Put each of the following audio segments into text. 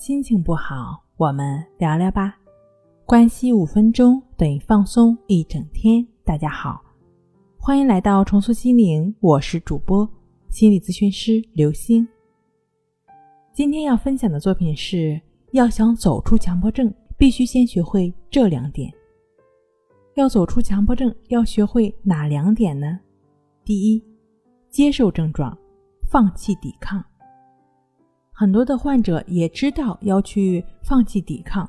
心情不好，我们聊聊吧。关系五分钟等于放松一整天。大家好，欢迎来到重塑心灵，我是主播心理咨询师刘星。今天要分享的作品是：要想走出强迫症，必须先学会这两点。要走出强迫症，要学会哪两点呢？第一，接受症状，放弃抵抗。很多的患者也知道要去放弃抵抗，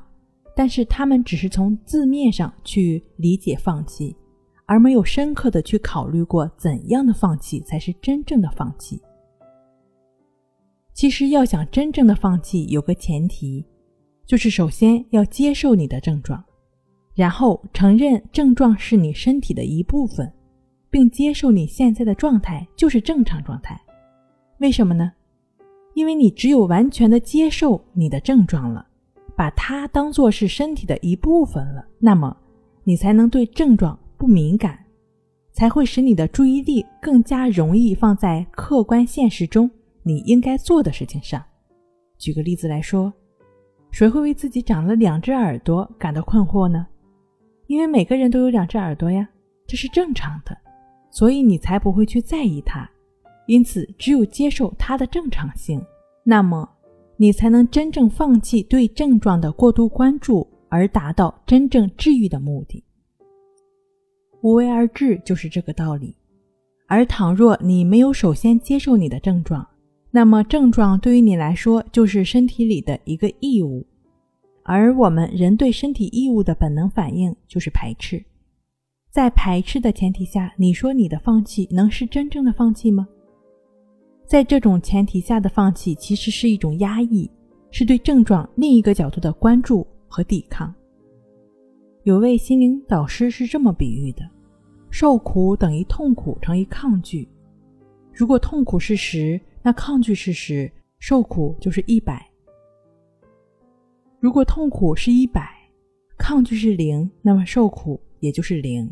但是他们只是从字面上去理解放弃，而没有深刻的去考虑过怎样的放弃才是真正的放弃。其实要想真正的放弃，有个前提，就是首先要接受你的症状，然后承认症状是你身体的一部分，并接受你现在的状态就是正常状态。为什么呢？因为你只有完全的接受你的症状了，把它当做是身体的一部分了，那么你才能对症状不敏感，才会使你的注意力更加容易放在客观现实中你应该做的事情上。举个例子来说，谁会为自己长了两只耳朵感到困惑呢？因为每个人都有两只耳朵呀，这是正常的，所以你才不会去在意它。因此，只有接受它的正常性，那么你才能真正放弃对症状的过度关注，而达到真正治愈的目的。无为而治就是这个道理。而倘若你没有首先接受你的症状，那么症状对于你来说就是身体里的一个异物，而我们人对身体异物的本能反应就是排斥。在排斥的前提下，你说你的放弃能是真正的放弃吗？在这种前提下的放弃，其实是一种压抑，是对症状另一个角度的关注和抵抗。有位心灵导师是这么比喻的：受苦等于痛苦乘以抗拒。如果痛苦是十，那抗拒是十，受苦就是一百；如果痛苦是一百，抗拒是零，那么受苦也就是零。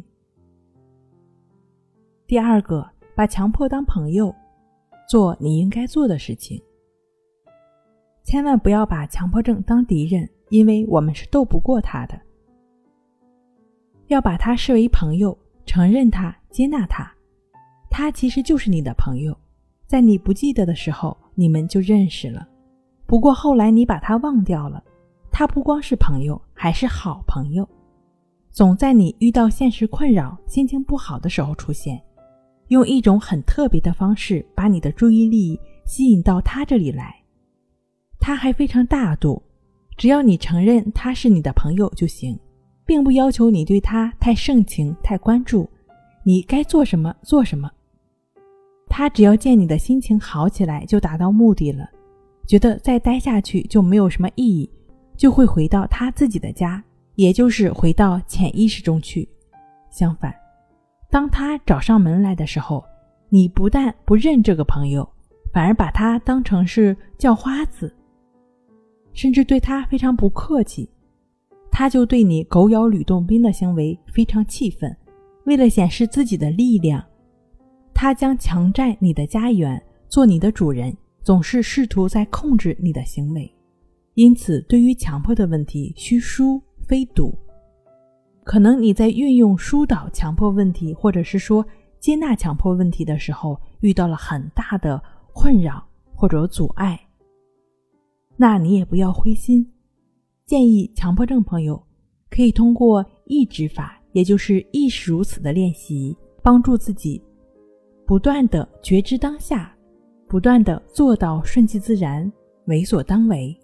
第二个，把强迫当朋友。做你应该做的事情，千万不要把强迫症当敌人，因为我们是斗不过他的。要把他视为朋友，承认他，接纳他，他其实就是你的朋友。在你不记得的时候，你们就认识了。不过后来你把他忘掉了，他不光是朋友，还是好朋友，总在你遇到现实困扰、心情不好的时候出现。用一种很特别的方式把你的注意力吸引到他这里来，他还非常大度，只要你承认他是你的朋友就行，并不要求你对他太盛情、太关注，你该做什么做什么。他只要见你的心情好起来就达到目的了，觉得再待下去就没有什么意义，就会回到他自己的家，也就是回到潜意识中去。相反。当他找上门来的时候，你不但不认这个朋友，反而把他当成是叫花子，甚至对他非常不客气。他就对你狗咬吕洞宾的行为非常气愤，为了显示自己的力量，他将强占你的家园，做你的主人，总是试图在控制你的行为。因此，对于强迫的问题，需疏非堵。可能你在运用疏导强迫问题，或者是说接纳强迫问题的时候，遇到了很大的困扰或者阻碍，那你也不要灰心。建议强迫症朋友可以通过意志法，也就是意识如此的练习，帮助自己不断的觉知当下，不断的做到顺其自然、为所当为。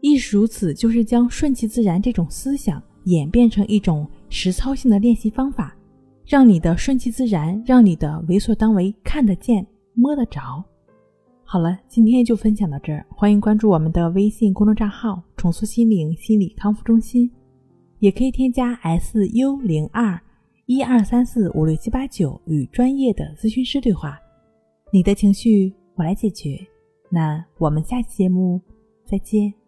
意识如此，就是将顺其自然这种思想。演变成一种实操性的练习方法，让你的顺其自然，让你的为所当为看得见、摸得着。好了，今天就分享到这儿，欢迎关注我们的微信公众账号“重塑心灵心理康复中心”，也可以添加 S U 零二一二三四五六七八九与专业的咨询师对话。你的情绪我来解决。那我们下期节目再见。